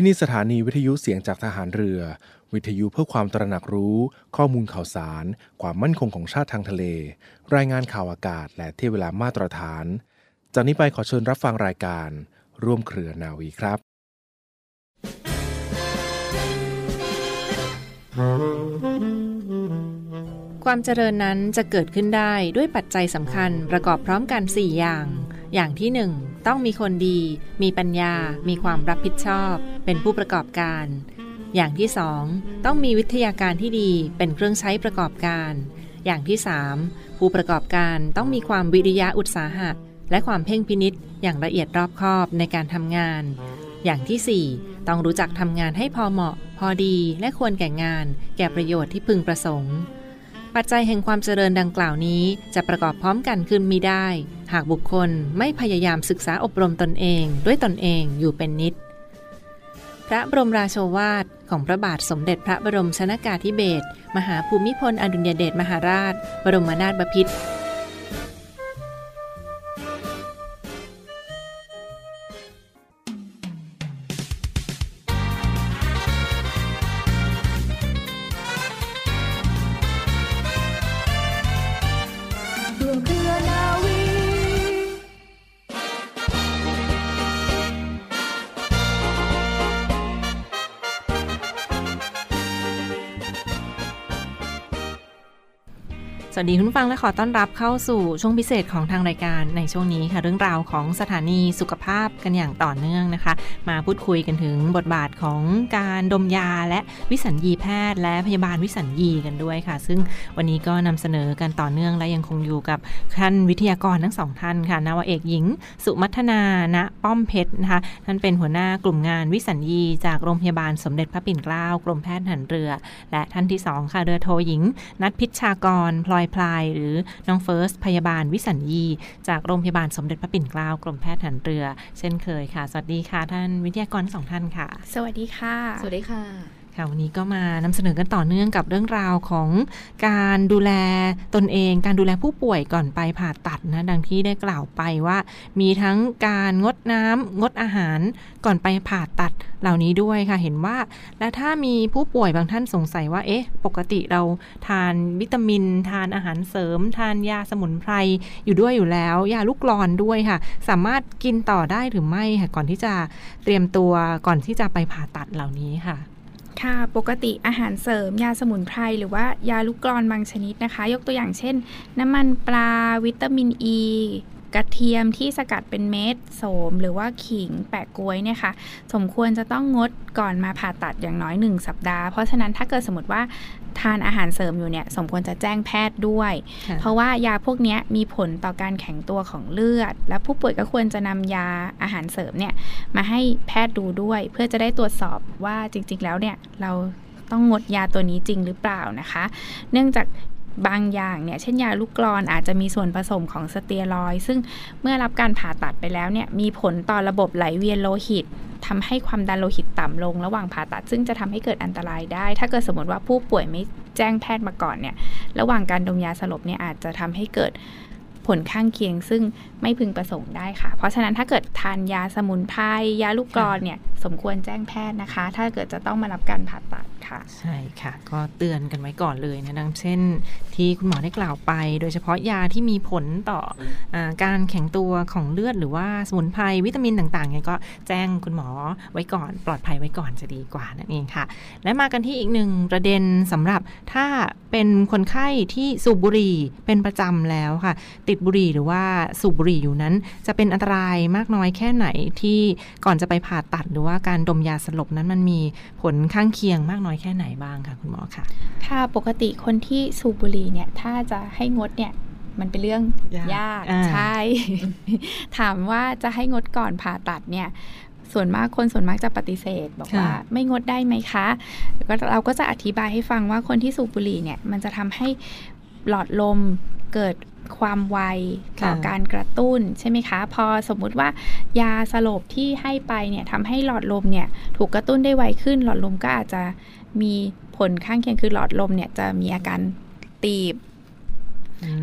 ที่นี่สถานีวิทยุเสียงจากทหารเรือ วิทยุเพื่อความตระหนักรู้ ข้อมูลข่าวสาร ความมั่นคงของชาติทางทะเล รายงานข่าวอากาศ และเที่ยเวลามาตรฐาน จากนี้ไปขอเชิญรับฟังรายการ ร่วมเครือนาวีครับ ความเจริญนั้นจะเกิดขึ้นได้ด้วยปัจจัยสำคัญประกอบพร้อมกัน 4 อย่าง อย่างที่ 1 ต้องมีคนดี มีปัญญา มีความรับผิดชอบ เป็นผู้ประกอบการ อย่างที่ 2 ต้องมีวิทยาการที่ดีเป็นเครื่องใช้ประกอบการ อย่างที่ 3 ผู้ประกอบการต้องมีความวิริยะอุตสาหะ และความเพ่งพินิษอย่างละเอียดรอบคอบในการทำงาน อย่างที่ 4 ต้องรู้จักทำงานให้พอเหมาะ พอดีและควรแก่งาน แก่ประโยชน์ที่พึงประสงค์ ปัจจัยแห่งความเจริญดังกล่าวนี้ จะประกอบพร้อมกันขึ้นมีได้ หากบุคคลไม่พยายามศึกษาอบรมตนเอง ด้วยตนเองอยู่เป็นนิด พระบรมราโชวาทของพระบาทสมเด็จพระบรมชนากาธิเบศรมหาภูมิพลอดุลยเดชมหาราช บรมนาถบพิตร วัสดีคุณฟังและขอต้อนรับเข้าสู่ช่วงพิเศษของทางรายการในช่วงนี้ค่ะเรื่องราวของสถานีสุขภาพกันอย่างต่อเนื่องนะคะ มาพูดคุยกันถึงบทบาทของการดมยาและวิสัญญีแพทย์ และพยาบาลวิสัญญีกันด้วยค่ะ ซึ่งวันนี้ก็นำเสนอกันต่อเนื่องและยังคงอยู่กับท่านวิทยากรทั้งสองท่านค่ะนาวเอกหญิง สุมัทนาณป้อมเพชรนะคะท่านเป็นหัวหน้ากลุ่มงานวิสัญญีจากโรงพยาบาลสมเด็จพระปิ่นเกล้ากรมแพทย์หารเรือ และท่านที่สองค่ะเรือโทหญิง นัทพิชชากรพลอยพลายหรือน้องเฟิร์สพยาบาลวิสัญญี จากโรงพยาบาลสมเด็จพระปิ่นเกล้ากรมแพทย์ทหารเรือ เช่นเคยค่ะ สวัสดีค่ะท่านวิทยากรทั้งสองท่านค่ะ สวัสดีค่ะ สวัสดีค่ะ ค่ะวันนี้ก็มานำเสนอกันต่อเนื่องกับเรื่องราวของการดูแลตนเอง การดูแลผู้ป่วยก่อนไปผ่าตัดนะดังที่ได้กล่าวไปว่า มีทั้งการงดน้ำงดอาหารก่อนไปผ่าตัดเหล่านี้ด้วยค่ะเห็นว่า และถ้ามีผู้ป่วยบางท่านสงสัยว่าเอ๊ะปกติเราทานวิตามิน ทานอาหารเสริม ทานยาสมุนไพรอยู่ด้วยอยู่แล้ว ยาลูกกรอนด้วยค่ะ สามารถกินต่อได้หรือไม่ค่ะก่อนที่จะเตรียมตัวก่อนที่จะไปผ่าตัดเหล่านี้ค่ะ ค่ะ ปกติอาหารเสริม ยาสมุนไพรหรือว่ายาลูกกรอนบางชนิดนะคะ ยกตัวอย่างเช่น น้ำมันปลาวิตามินอ e, ีกระเทียมที่สกัดเป็นเม็ดโสม หรือว่าขิงแปะกล้วยเนี่ยค่ะ สมควรจะต้องงดก่อนมาผ่าตัดอย่างน้อย 1 สัปดาห์ เพราะฉะนั้นถ้าเกิดสมมติว่า ทานอาหารเสริมอยู่เนี่ยสมควรจะแจ้งแพทย์ด้วยค่ะเพราะว่ายาพวกเนี้ยมีผลต่อการแข็งตัวของเลือด และผู้ป่วยก็ควรจะนำยาอาหารเสริมเนี่ยมาให้แพทย์ดูด้วย เพื่อจะได้ตรวจสอบว่าจริง ๆ แล้วเนี่ยเราต้องงดยาตัวนี้จริงหรือเปล่านะคะ เนื่องจาก บางอย่างเนี่ยเช่นยาลูกกรอนอาจจะมีส่วนผสมของสเตียรอย ซึ่งเมื่อรับการผ่าตัดไปแล้วเนี่ยมีผลต่อระบบไหลเวียนโลหิตทำให้ความดันโลหิตต่ำลงระหว่างผ่าตัด ซึ่งจะทำให้เกิดอันตรายได้ ถ้าเกิดสมมติว่าผู้ป่วยไม่แจ้งแพทย์มาก่อนเนี่ยระหว่างการดมยาสลบเนี่ยอาจจะทำให้เกิดผลข้างเคียง ซึ่งไม่พึงประสงค์ได้ค่ะ เพราะฉะนั้นถ้าเกิดทานยาสมุนไพรยาลูกกรอนเนี่ยสมควรแจ้งแพทย์นะคะ ถ้าเกิดจะต้องมารับการผ่าตัดค่ะ ใช่ค่ะ ก็เตือนกันไว้ก่อนเลยนะดังเช่น ที่คุณหมอได้กล่าวไป โดยเฉพาะยาที่มีผลต่ออาการแข็งตัวของเลือดหรือว่าสมุนไพรวิตามินต่างๆเนี่ยก็แจ้งคุณหมอไว้ก่อน ปลอดภัยไว้ก่อนจะดีกว่านั่นเองค่ะ และมากันที่อีกหนึ่งประเด็นสำหรับถ้าเป็นคนไข้ที่สูบบุหรี่เป็นประจำแล้วค่ะ ติดบุหรี่หรือว่าสูบบุหรี่อยู่นั้น จะเป็นอันตรายมากน้อยแค่ไหนที่ก่อนจะไปผ่าตัดหรือว่าการดมยาสลบนั้นมันมีผลข้างเคียงมากน้อยแค่ไหนบ้างค่ะคุณหมอค่ะค่ะปกติคนที่สูบบุหรี่เนี่ยถ้าจะให้งดเนี่ยมันเป็นเรื่องยากยากอ่าใช่ ถามว่าจะให้งดก่อนผ่าตัดเนี่ยส่วนมากคนส่วนมากจะปฏิเสธ บอกว่าไม่งดได้ไหมคะแล้วก็เราก็จะอธิบายให้ฟังว่าคนที่สูบบุหรี่เนี่ย มันจะทำให้หลอดลมเกิด ความไวต่อค่ะการกระตุ้นใช่ไหมคะ พอสมมุติว่ายาสลบที่ให้ไปเนี่ยทำให้หลอดลมเนี่ยถูกกระตุ้นได้ไวขึ้น หลอดลมก็อาจจะมีผลข้างเคียงคือหลอดลมเนี่ยจะมีอาการตีบ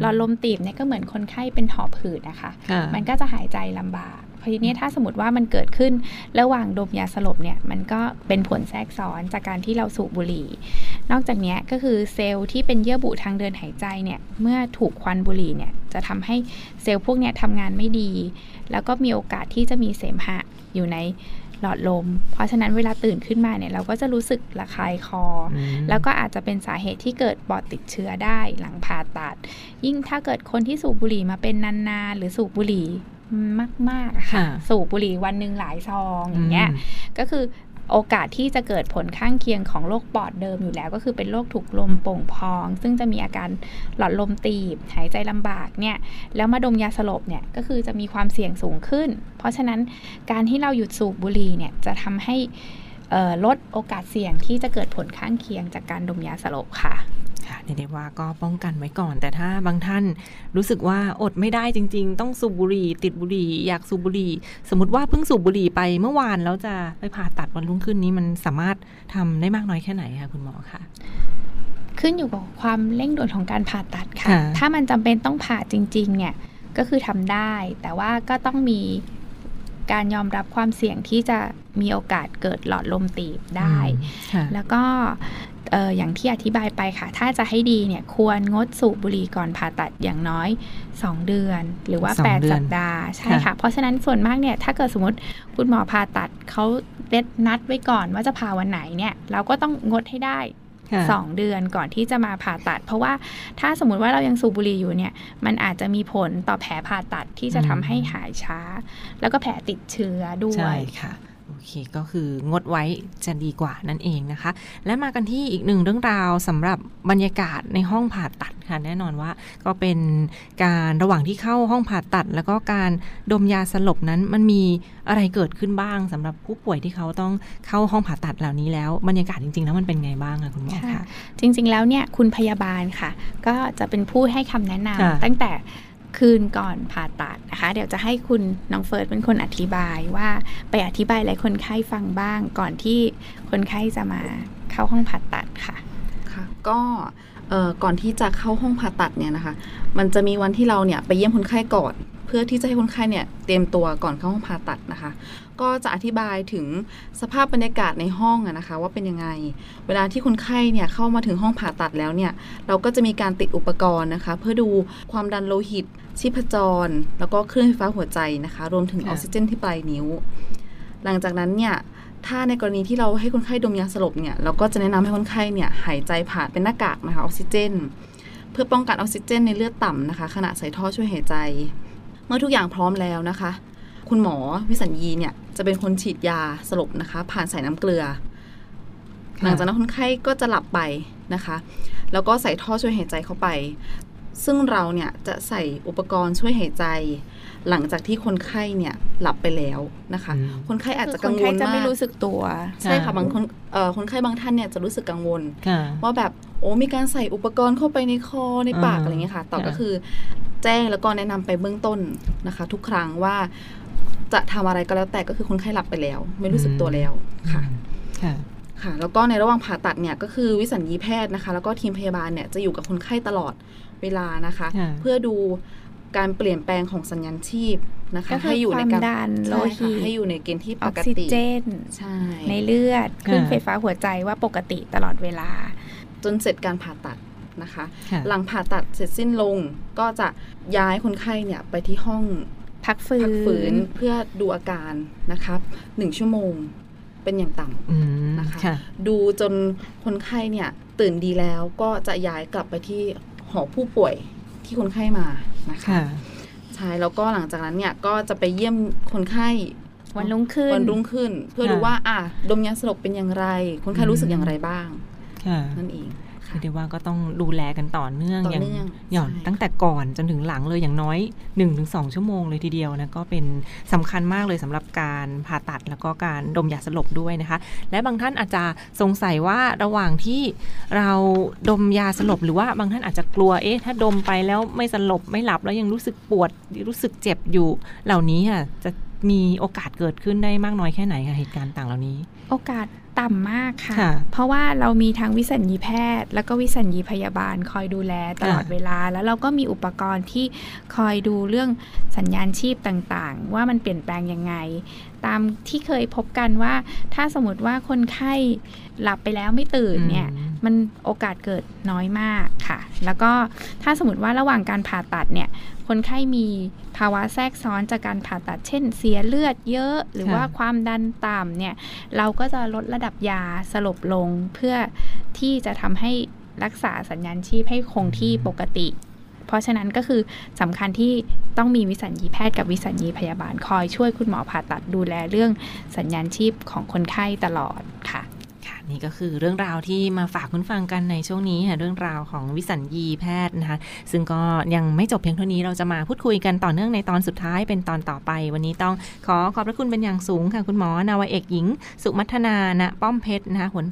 หลอดลมตีบเนี่ยก็เหมือนคนไข้เป็นหอบหืดนะคะค่ะมันก็จะหายใจลำบาก เพทีนี้ถ้าสมมติว่ามันเกิดขึ้นระหว่างดมยาสลบเนี่ยมันก็เป็นผลแทรกซ้อนจากการที่เราสูบบุหรี่ นอกจากนี้ก็คือเซลล์ที่เป็นเยื่อบุทางเดินหายใจเนี่ยเมื่อถูกควันบุหรี่เนี่ยจะทำให้เซลล์พวกเนี้ยทำงานไม่ดี แล้วก็มีโอกาสที่จะมีเสมหะอยู่ในหลอดลม เพราะฉะนั้นเวลาตื่นขึ้นมาเนี่ยเราก็จะรู้สึกระคายคออมแล้วก็อาจจะเป็นสาเหตุที่เกิดปอดติดเชื้อได้หลังผ่าตัด ยิ่งถ้าเกิดคนที่สูบบุหรี่มาเป็นนานๆหรือสูบบุหรี่ มากๆอะค่ะค่ะ สูบบุหรี่วันหนึ่งหลายซองอย่างเงี้ยอืมก็คือโอกาสที่จะเกิดผลข้างเคียงของโรคปอดเดิมอยู่แล้ว ก็คือเป็นโรคถูกลมโป่งพอง ซึ่งจะมีอาการหลอดลมตีบ หายใจลำบากเนี่ยแล้วมาดมยาสลบเนี่ยก็คือจะมีความเสี่ยงสูงขึ้น เพราะฉะนั้นการที่เราหยุดสูบบุหรี่เนี่ยจะทำให้เอ่อลดโอกาสเสี่ยงที่จะเกิดผลข้างเคียงจากการดมยาสลบค่ะ ค่ะเรียกได้ว่าก็ป้องกันไว้ก่อน แต่ถ้าบางท่านรู้สึกว่าอดไม่ได้จริง ๆ ต้องสูบบุหรี่ ติดบุหรี่ อยากสูบบุหรี่ สมมติว่าเพิ่งสูบบุหรี่ไปเมื่อวานแล้วจะไปผ่าตัดวันรุ่งขึ้นนี้มันสามารถทำได้มากน้อยแค่ไหนคะคุณหมอคะขึ้นอยู่กับความเร่งด่วนของการผ่าตัดค่ะค่ะถ้ามันจำเป็นต้องผ่าจริง ๆ เนี่ยก็คือทำได้ แต่ว่าก็ต้องมี การยอมรับความเสี่ยงที่จะมีโอกาสเกิดหลอดลมตีบได้ค่ะแล้วก็เอ่ออย่างที่อธิบายไปค่ะ ถ้าจะให้ดีเนี่ยควรงดสูบบุหรี่ก่อนผ่าตัดอย่างน้อย 2 เดือน หรือว่าสองเดือน8สัปดาห์ใช่ค่ะค่ะ เพราะฉะนั้นส่วนมากเนี่ยถ้าเกิดสมมติคุณหมอผ่าตัดเขาเด็ดนัดไว้ก่อนว่าจะผ่าวันไหนเนี่ย เราก็ต้องงดให้ได้ ค่ะสองเดือนก่อนที่จะมาผ่าตัด เพราะว่าถ้าสมมุติว่าเรายังสูบบุหรี่อยู่เนี่ย มันอาจจะมีผลต่อแผลผ่าตัดที่จะทำให้หายช้า แล้วก็แผลติดเชื้อด้วใช่ยค่ะ โอเคก็คืองดไว้จะดีกว่านั่นเองนะคะ และมากันที่อีกหนึ่งเรื่องราวสำหรับบรรยากาศในห้องผ่าตัดค่ะแน่นอนว่า ก็เป็นการระหว่างที่เข้าห้องผ่าตัด แล้วก็การดมยาสลบนั้นมันมีอะไรเกิดขึ้นบ้างสำหรับผู้ป่วยที่เขาต้องเข้าห้องผ่าตัดเหล่านี้แล้วบรรยากาศจริงๆแล้วมันเป็นไงบ้างคะคุณหมอค่ะคะจริง ๆ แล้วเนี่ยคุณพยาบาลค่ะ ก็จะเป็นผู้ให้คำแนะนค่ะำตั้งแต่ คืนก่อนผ่าตัดนะคะ เดี๋ยวจะให้คุณน้องเฟิร์สเป็นคนอธิบายว่าไปอธิบายอะไรคนไข้ฟังบ้าง ก่อนที่คนไข้จะมาเข้าห้องผ่าตัดค่ะค่ะ ก็เอ่อก่อนที่จะเข้าห้องผ่าตัดเนี่ยนะคะ มันจะมีวันที่เราเนี่ยไปเยี่ยมคนไข้ก่อน เพื่อที่จะให้คนไข้เนี่ยเตรียมตัวก่อนเข้าห้องผ่าตัดนะคะ ก็จะอธิบายถึงสภาพบรรยากาศในห้องอะนะคะว่าเป็นยังไง เวลาที่คนไข้เนี่ยเข้ามาถึงห้องผ่าตัดแล้วเนี่ยเราก็จะมีการติดอุปกรณ์นะคะ เพื่อดูความดันโลหิต ชีพจร แล้วก็คลื่นไฟฟ้าหัวใจนะคะ รวมถึงอค่ะอกซิเจนที่ปลายนิ้ว หลังจากนั้นเนี่ยถ้าในกรณีที่เราให้คนไข้ดมยาสลบเนี่ยเราก็จะแนะนำให้คนไข้เนี่ยหายใจผ่านเป็นหน้ากากนะคะออกซิเจน เพื่อป้องกันออกซิเจนในเลือดต่ำนะคะ ขณะใส่ท่อช่วยหายใจ เมื่อทุกอย่างพร้อมแล้วนะคะ คุณหมอวิสัญญีเนี่ย จะเป็นคนฉีดยาสลบนะคะ ผ่านสายน้ำเกลือค่ะหลังจากนั้นคนไข้ก็จะหลับไปนะคะ แล้วก็ใส่ท่อช่วยหายใจเข้าไป ซึ่งเราเนี่ยจะใส่อุปกรณ์ช่วยหายใจ หลังจากที่คนไข้เนี่ยหลับไปแล้วนะคะอืมคนไข้อาจจะคืกัคงนวไข้ลจะมาไม่กรู้สึกตัว ใช่ค่ะค่ะบางคนเอ่อคนไข้บางท่านเนี่ยจะรู้สึกกังวลค่ะว่าแบบโอ้มีการใส่อุปกรณ์เข้าไปในคอในปากอ่าอะไรเงี้ยค่ะ ต่อค่ะก็คือแจ้งแล้วก็แนะนำไปเบื้องต้นนะคะ ทุกครั้งว่า จะทำอะไรก็แล้วแต่ก็คือคนไข้หลับไปแล้ว ไม่รู้สึกตัวแล้วค่ะค่ะค่ะ แล้วก็ในระหว่างผ่าตัดเนี่ยก็คือวิสัญญีแพทย์นะคะ แล้วก็ทีมพยาบาลเนี่ยจะอยู่กับคนไข้ตลอดเวลานะคะค่ะเพื่อดูการเปลี่ยนแปลงของสัญญาณชีพนะคะก็คือให้อยู่ในความการดันโลใช่หิค่ะตให้อยู่ในเกณฑ์ที่อปอกกซิติเจนใช่ในเลือดคลื่นค่ะไฟฟ้าหัวใจว่าปกติตลอดเวลา จนเสร็จการผ่าตัดนะคะค่ะหลังผ่าตัดเสร็จสิ้นลงก็จะย้ายคนไข้เนี่ยไปที่ห้อง พักฟื้นพักฟื้นเพื่อดูอาการนะครับหนึ่งชั่วโมงเป็นอย่างต่อืมนะคะค่ะำดูจนคนไข้เนี่ยตื่นดีแล้วก็จะย้ายกลับไปที่หอผู้ป่วยที่คนไข้มานะคะค่ะใช่แล้วก็หลังจากนั้นเนี่ยก็จะไปเยี่ยมคนไข้วันรุ่งขึ้นวันรุ่งขึ้น เพื่อค่ะดูว่า อะดมยาสลบเป็นอย่างไร คนไข้รู้สึกอย่างไรบ้างค่ะนั่นเอง ค่ะคือได้ว่าก็ต้องดูแลกันต่อเนื่องต่ออย่างเนื่องหย่อนใช่ตั้งแต่ก่อนจนถึงหลังเลยอย่างน้อย 1-2 ชั่วโมงเลยทีเดียวนะก็เป็นสำคัญมากเลยสำหรับการผ่าตัดแล้วก็การดมยาสลบด้วยนะคะ และบางท่านอาจจะสงสัยว่าระหว่างที่เราดมยาสลบหรือว่าบางท่านอาจจะกลัวเอ๊ะถ้าดมไปแล้วไม่สลบไม่หลับแล้วยังรู้สึกปวดรู้สึกเจ็บอยู่เหล่านี้ค่ะจะมีโอกาสเกิดขึ้นได้มากน้อยแค่ไหนคะเหตุการณ์ต่างเหล่านี้ โอกาส ต่ำมากค่ะค่ะ เพราะว่าเรามีทั้งวิสัญญีแพทย์ แล้วก็วิสัญญีพยาบาลคอยดูแลตลอดค่ะเวลา แล้วเราก็มีอุปกรณ์ที่คอยดูเรื่องสัญญาณชีพต่างๆ ว่ามันเปลี่ยนแปลงยังไง ตามที่เคยพบกันว่า ถ้าสมมติว่าคนไข้หลับไปแล้วไม่ตื่นเนี่ยอืมมันโอกาสเกิดน้อยมากค่ะ แล้วก็ถ้าสมมติว่าระหว่างการผ่าตัดเนี่ยคนไข้มีภาวะแทรกซ้อนจากการผ่าตัด เช่น เสียเลือดเยอะ หรือค่ะว่าความดันต่ำเนี่ย เราก็จะลดระดับยาสลบลงเพื่อที่จะทำให้รักษาสัญญาณชีพให้คงที่ปกติ เพราะฉะนั้นก็คือสำคัญที่ต้องมีวิสัญญีแพทย์กับวิสัญญีพยาบาลคอยช่วยคุณหมอผ่าตัดดูแลเรื่องสัญญาณชีพของคนไข้ตลอดค่ะค่ะนี่ก็คือเรื่องราวที่มาฝากคุณฟังกันในช่วงนี้ค่ะเรื่องราวของวิสัญญีแพทย์นะคะซึ่งก็ยังไม่จบเพียงเท่านี้เราจะมาพูดคุยกันต่อเนื่องในตอนสุดท้ายเป็นตอนต่อไป วันนี้ต้องขอขอบพระคุณเป็นอย่างสูงค่ะ คุณหมอนาวเอกหญิง สุมัทนาณป้อมเพชรนะคะหัว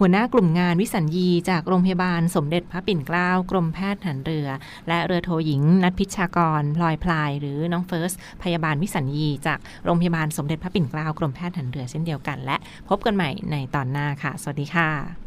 หัวหน้ากลุ่มงานวิสัญญีจากโรงพยาบาลสมเด็จพระปิ่นเกล้ากรมแพทย์หันเรือ และเรือโทหญิง นัทพิชากรพลอยพลาย หรือน้องเฟิร์ส พยาบาลวิสัญญีจากโรงพยาบาลสมเด็จพระปิ่นเกล้ากรมแพทย์หันเรือเช่นเดียวกัน และพบกันใหม่ในตอนหน้าค่ะ สวัสดีค่ะ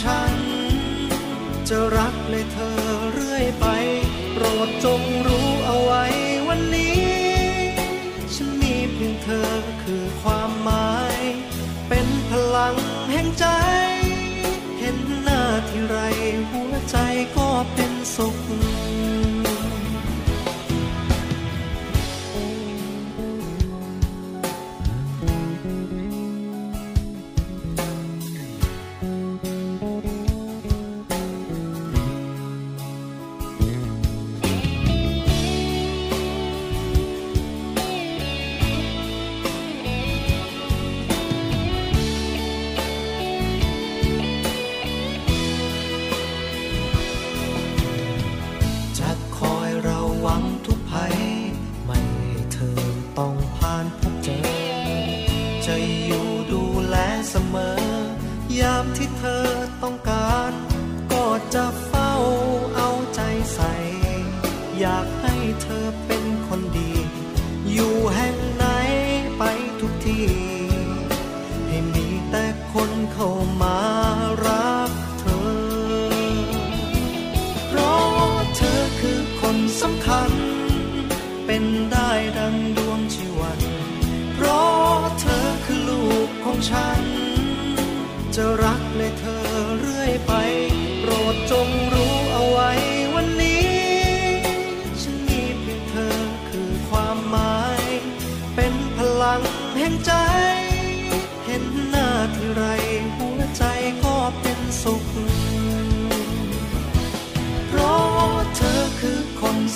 ฉัน จะรักเลยเธอเรื่อยไป โปรดจงรู้เอาไว้วันนี้ ฉันมีเพียงเธอคือความหมาย เป็นพลังแห่งใจ เห็นหน้าที่ไรหัวใจก็เป็นสุข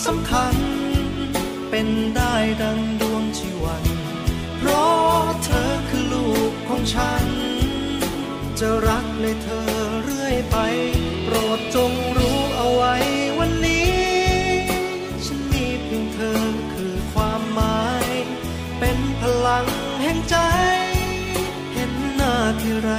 สำคัญ เป็นได้ดังดวงชีวัน เพราะเธอคือลูกของฉัน จะรักเลยเธอเรื่อยไป โปรดจงรู้เอาไว้วันนี้ ฉันมีเพียงเธอคือความหมาย เป็นพลังแห่งใจ เห็นหน้าที่ไร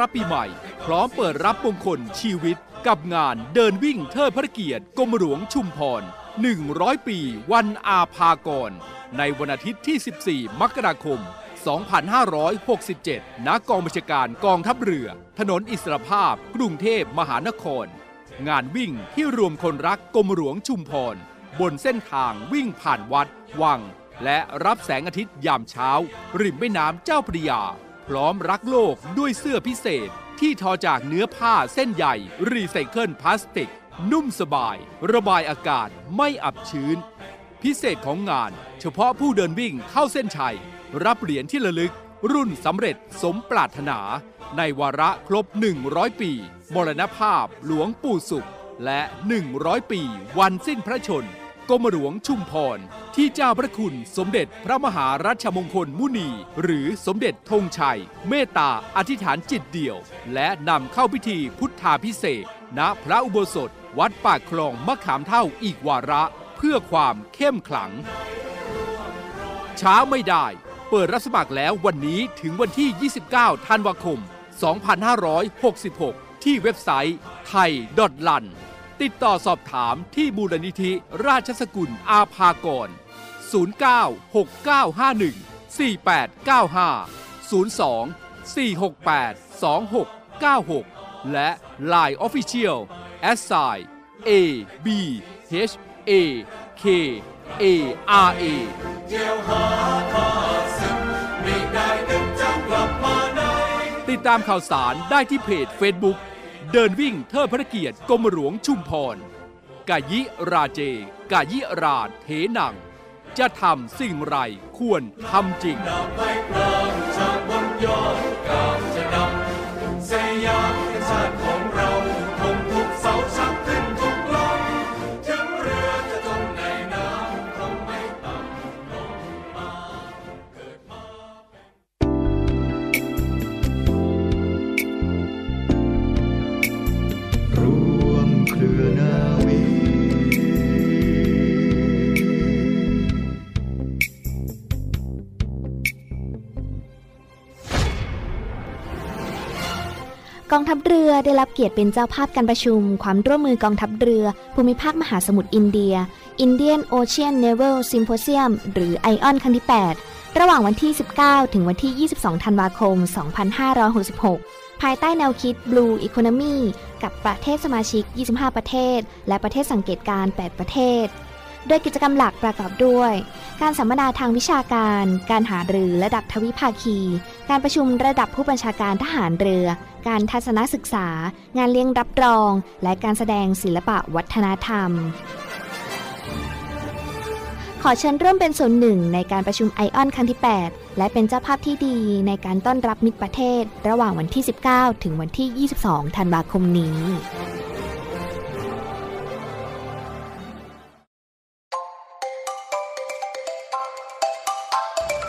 รับปีใหม่ พร้อมเปิดรับมงคลชีวิต กับงานเดินวิ่งเทิดพระเกียรติกรมหลวงชุมพร 100 ปี วันอาภากร ในวันอาทิตย์ที่ 14 มกราคม 2567 ณ กองบัญชาการกองทัพเรือ ถนนอิสรภาพ กรุงเทพมหานคร งานวิ่งที่รวมคนรักกรมหลวงชุมพร บนเส้นทางวิ่งผ่านวัด วัง และรับแสงอาทิตย์ยามเช้า ริมแม่น้ำเจ้าพระยา พร้อมรักโลกด้วยเสื้อพิเศษ ที่ทอจากเนื้อผ้าเส้นใหญ่รีไซเคิลพลาสติก นุ่มสบาย ระบายอากาศไม่อับชื้น พิเศษของงาน เฉพาะผู้เดินวิ่งเข้าเส้นชัย รับเหรียญที่ระลึก รุ่นสำเร็จสมปรารถนา ในวาระครบ 100 ปี มรณภาพหลวงปู่สุข และ 100 ปี วันสิ้นพระชน กรมหลวงชุมพร ที่เจ้าพระคุณสมเด็จพระมหารัชมงคลมุนี หรือสมเด็จธงชัย เมตตาอธิษฐานจิตเดี่ยว และนำเข้าพิธีพุทธาพิเศษณพระอุโบสถ วัดปากคลองมะขามเท่าอีกวาระ เพื่อความเข้มขลัง ช้าไม่ได้ เปิดรับสมัครแล้ววันนี้ถึงวันที่ 29 ธันวาคม 2566 ที่เว็บไซต์ไทยดอทลัน ติดต่อสอบถามที่มูลนิธิ ราชสกุลอาภากร 0969514895 02 468 2696 และ Line Official s i a b h a k a r a ติดตามข่าวสารได้ที่เพจ Facebook เดินวิ่งเทิดพระเกียรติกรมหลวงชุมพร กายิราเจ กายิราเทนัง จะทำสิ่งไรควรทำจริงร กองทัพเรือได้รับเกียรติเป็นเจ้าภาพการประชุม ความร่วมมือกองทัพเรือ ภูมิภาคมหาสมุทรอินเดีย Indian Ocean Naval Symposium หรือ ION ครั้งที่ 8 ระหว่างวันที่ 19 ถึงวันที่ 22 ธันวาคม 2566 ภายใต้แนวคิด Blue Economy กับประเทศสมาชิก 25 ประเทศ และประเทศสังเกตการณ์8ประเทศ โดยกิจกรรมหลักประกอบด้วย การสัมมนาทางวิชาการ การหารือระดับทวิภาคี การประชุมระดับผู้บัญชาการทหารเรือ การทัศนศึกษา งานเลี้ยงรับรอง และการแสดงศิลปะวัฒนธรรมขอเชิญร่วมเป็นส่วนหนึ่งในการประชุมไอออนครั้งที่ 8 และเป็นเจ้าภาพที่ดีในการต้อนรับมิตรประเทศ ระหว่างวันที่ 19 ถึงวันที่ 22 ธันวาคมนี้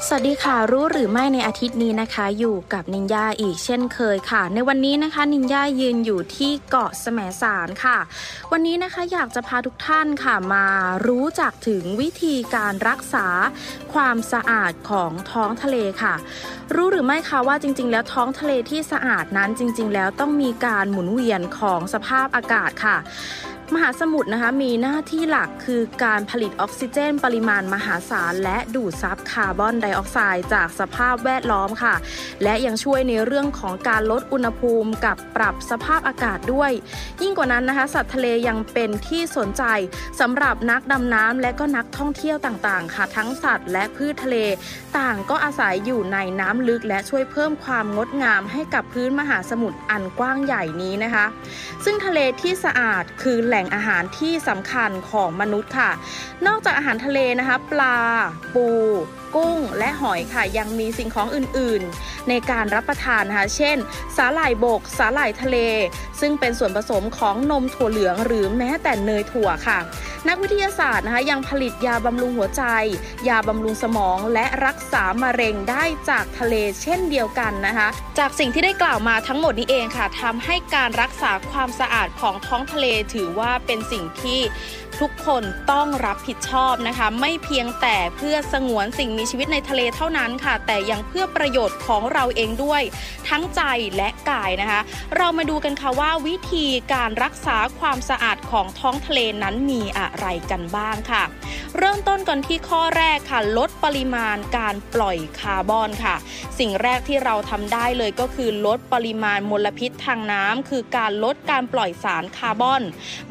สวัสดีค่ะ รู้หรือไม่ในอาทิตย์นี้นะคะ อยู่กับนินยาอีกเช่นเคยค่ะ ในวันนี้นะคะ นินยายืนอยู่ที่เกาะแสมสารค่ะ วันนี้นะคะอยากจะพาทุกท่านค่ะมารู้จักถึงวิธีการรักษาความสะอาดของท้องทะเลค่ะ รู้หรือไม่คะว่าจริง ๆ แล้วท้องทะเลที่สะอาดนั้นจริง ๆ แล้วต้องมีการหมุนเวียนของสภาพอากาศค่ะ มหาสมุทรนะคะมีหน้าที่หลักคือการผลิตออกซิเจน ปริมาณมหาศาล และดูดซับคาร์บอนไดออกไซด์จากสภาพแวดล้อมค่ะ และยังช่วยในเรื่องของการลดอุณหภูมิกับปรับสภาพอากาศด้วย ยิ่งกว่านั้นนะคะ สัตว์ทะเลยังเป็นที่สนใจสำหรับนักดำน้ำและก็นักท่องเที่ยวต่างๆ ค่ะ ทั้งสัตว์และพืชทะเล ต่างก็อาศัยอยู่ในน้ำลึกและช่วยเพิ่มความงดงามให้กับพื้นมหาสมุทรอันกว้างใหญ่นี้นะคะ ซึ่งทะเลที่สะอาดคือแหล่งอาหารที่สำคัญของมนุษย์ค่ะ นอกจากอาหารทะเลนะคะ ปลา ปู กุ้งและหอยค่ะยังมีสิ่งของอื่นๆ ในการรับประทานนะคะเช่น สาหร่ายบก สาหร่ายทะเล ซึ่งเป็นส่วนผสมของนมถั่วเหลือง หรือแม้แต่เนยถั่วค่ะ นักวิทยาศาสตร์นะคะยังผลิตยาบำรุงหัวใจ ยาบำรุงสมองและรักษามะเร็งได้จากทะเลเช่นเดียวกันนะคะ จากสิ่งที่ได้กล่าวมาทั้งหมดนี้เองค่ะทำให้การรักษาความสะอาดของท้องทะเลถือว่าเป็นสิ่งที่ ทุกคนต้องรับผิดชอบนะคะ ไม่เพียงแต่เพื่อสงวนสิ่งมีชีวิตในทะเลเท่านั้นค่ะ แต่ยังเพื่อประโยชน์ของเราเองด้วยทั้งใจและกายนะคะ เรามาดูกันค่ะว่าวิธีการรักษาความสะอาดของท้องทะเลนั้นมีอะไรกันบ้างค่ะ เริ่มต้นกันที่ข้อแรกค่ะ ลดปริมาณการปล่อยคาร์บอนค่ะ สิ่งแรกที่เราทำได้เลยก็คือลดปริมาณมลพิษทางน้ำคือการลดการปล่อยสารคาร์บอน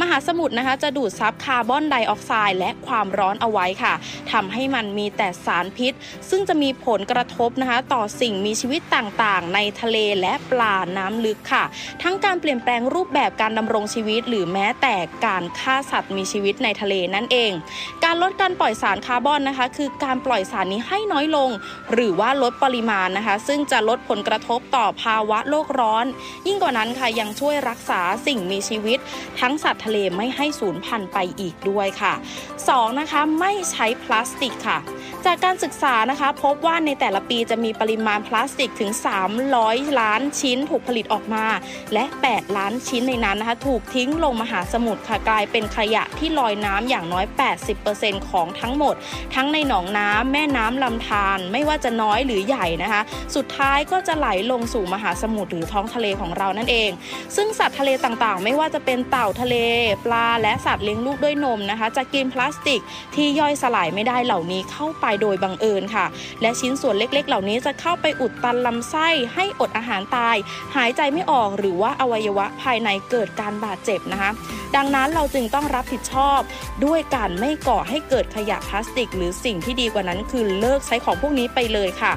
มหาสมุทรนะคะจะดูดซับคาร์าร์บอนไดออกไซด์และความร้อนเอาไว้ค่ะทำให้มันมีแต่สารพิษ ซึ่งจะมีผลกระทบนะคะ ต่อสิ่งมีชีวิตต่างๆ ในทะเลและปลาน้ำลึกค่ะ ทั้งการเปลี่ยนแปลงรูปแบบการดำรงชีวิต หรือแม้แต่การฆ่าสัตว์มีชีวิตในทะเลนั่นเอง การลดการปล่อยสารคาร์บอนนะคะ คือการปล่อยสารนี้ให้น้อยลง หรือว่าลดปริมาณนะคะ ซึ่งจะลดผลกระทบต่อภาวะโลกร้อน ยิ่งกว่านั้นค่ะยังช่วยรักษาสิ่งมีชีวิต ทั้งสัตว์ทะเลไม่ให้สูญพันธุ์ไปอีกด้วยค่ะ 2. นะคะไม่ใช้พลาสติกค่ะ จากการศึกษานะคะ พบว่าในแต่ละปีจะมีปริมาณพลาสติกถึง 300 ล้านชิ้นถูกผลิตออกมา และ 8 ล้านชิ้นในนั้นนะคะ ถูกทิ้งลงมหาสมุทรค่ะกลายเป็นขยะที่ลอยน้ำอย่างน้อย 80%ของทั้งหมด ทั้งในหนองน้ำแม่น้ำลำธารไม่ว่าจะน้อยหรือใหญ่นะคะ สุดท้ายก็จะไหลลงสู่มหาสมุทรหรือท้องทะเลของเรานั่นเอง ซึ่งสัตว์ทะเลต่างๆ ไม่ว่าจะเป็นเต่าทะเล ปลาและสัตว์เลี้ยงลูกด้วยนมนะคะ จะกินพลาสติกที่ย่อยสลายไม่ได้เหล่านี้เข้าไปโดยบังเอิญค่ะ และชิ้นส่วนเล็กๆ เหล่านี้จะเข้าไปอุดตันลำไส้ให้อดอาหารตาย หายใจไม่ออกหรือว่าอวัยวะภายในเกิดการบาดเจ็บนะคะ ดังนั้นเราจึงต้องรับผิดชอบ ด้วยการไม่ก่อให้เกิดขยะพลาสติก หรือสิ่งที่ดีกว่านั้นคือเลิกใช้ของพวกนี้ไปเลยค่ะ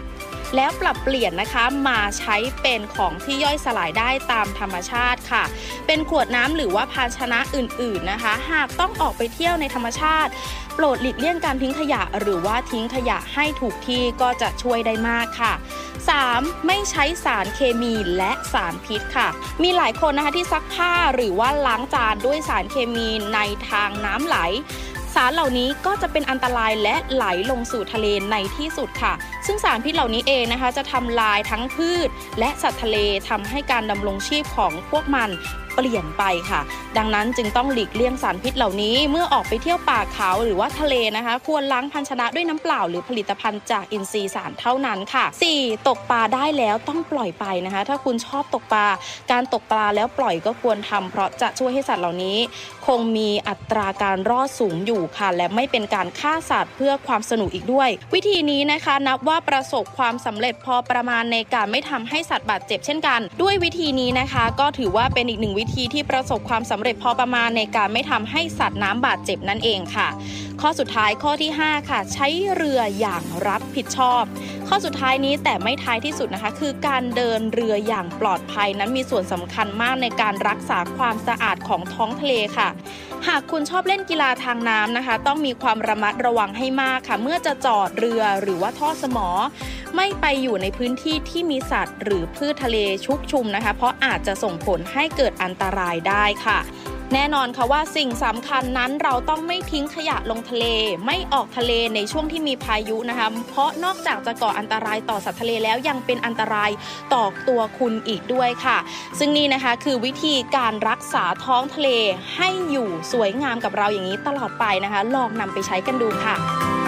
แล้วปรับเปลี่ยนนะคะมาใช้เป็นของที่ย่อยสลายได้ตามธรรมชาติค่ะ เป็นขวดน้ำหรือว่าภาชนะอื่น ๆนะคะ หากต้องออกไปเที่ยวในธรรมชาติ โปรดหลีกเลี่ยงการทิ้งขยะ หรือว่าทิ้งขยะให้ถูกที่ก็จะช่วยได้มากค่ะ 3. ไม่ใช้สารเคมีและสารพิษค่ะ มีหลายคนนะคะที่ซักผ้าหรือว่าล้างจานด้วยสารเคมีในทางน้ำไหล สารเหล่านี้ก็จะเป็นอันตรายและไหลลงสู่ทะเลในที่สุดค่ะ ซึ่งสารพิษเหล่านี้เองนะคะ จะทำลายทั้งพืช และสัตว์ทะเลทำให้การดำรงชีพของพวกมัน เปลี่ยนไปค่ะ ดังนั้นจึงต้องหลีกเลี่ยงสารพิษเหล่านี้เมื่อออกไปเที่ยวป่าเขาหรือว่าทะเลนะคะ ควรล้างภาชนะด้วยน้ำเปล่า หรือผลิตภัณฑ์จากอินทรีย์สารเท่านั้นค่ะ 4. ตกปลาได้แล้วต้องปล่อยไปนะคะ ถ้าคุณชอบตกปลา การตกปลาแล้วปล่อยก็ควรทำเพราะจะช่วยให้สัตว์เหล่านี้ คงมีอัตราการรอดสูงอยู่ค่ะ และไม่เป็นการฆ่าสัตว์เพื่อความสนุกอีกด้วย วิธีนี้นะคะนับว่าประสบความสำเร็จพอประมาณในการไม่ทำให้สัตว์บาดเจ็บเช่นกัน ด้วยวิธีนี้นะคะ ก็ถือว่าเป็นอีกหนึ่งวิธีที่ประสบความสำเร็จพอประมาณในการไม่ทำให้สัตว์น้ำบาดเจ็บนั่นเองค่ะ ข้อสุดท้ายข้อที่ 5 ค่ะ ใช้เรืออย่างรับผิดชอบ ข้อสุดท้ายนี้แต่ไม่ท้ายที่สุดนะคะ คือการเดินเรืออย่างปลอดภัยนั้นมีส่วนสำคัญมากในการรักษาความสะอาดของท้องทะเลค่ะ หากคุณชอบเล่นกีฬาทางน้ำนะคะ ต้องมีความระมัดระวังให้มากค่ะ เมื่อจะจอดเรือหรือว่าท่อสมอ ไม่ไปอยู่ในพื้นที่ที่มีสัตว์ หรือพืชทะเลชุกชุมนะคะ เพราะอาจจะส่งผลให้เกิดอันตรายได้ค่ะ แน่นอนค่ะว่าสิ่งสำคัญนั้นเราต้องไม่ทิ้งขยะลงทะเล ไม่ออกทะเลในช่วงที่มีพายุนะคะ เพราะนอกจากจะก่ออันตรายต่อสัตว์ทะเลแล้วยังเป็นอันตรายต่อตัวคุณอีกด้วยค่ะ ซึ่งนี่นะคะคือวิธีการรักษาท้องทะเลให้อยู่สวยงามกับเราอย่างนี้ตลอดไปนะคะ ลองนำไปใช้กันดูค่ะ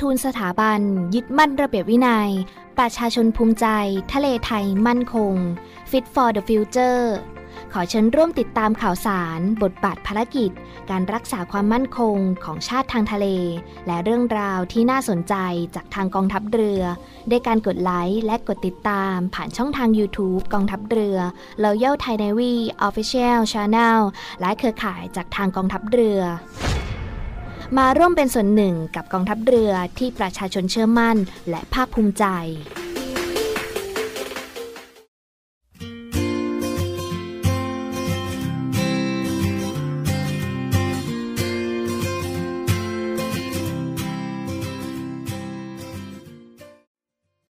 ทูนสถาบัน ยึดมั่นระเบียบวินัย ประชาชนภูมิใจ ทะเลไทยมั่นคง Fit for the Future ขอเชิญร่วมติดตามข่าวสาร บทบาทภารกิจ การรักษาความมั่นคงของชาติทางทะเล และเรื่องราวที่น่าสนใจจากทางกองทัพเรือ ด้วยการกดไลค์และกดติดตามผ่านช่องทาง YouTube กองทัพเรือ Royal Thai Navy Official Channel และเครือข่ายจากทางกองทัพเรือ มาร่วมเป็นส่วนหนึ่งกับกองทัพเรือที่ประชาชนเชื่อมั่น และภาคภูมิใจ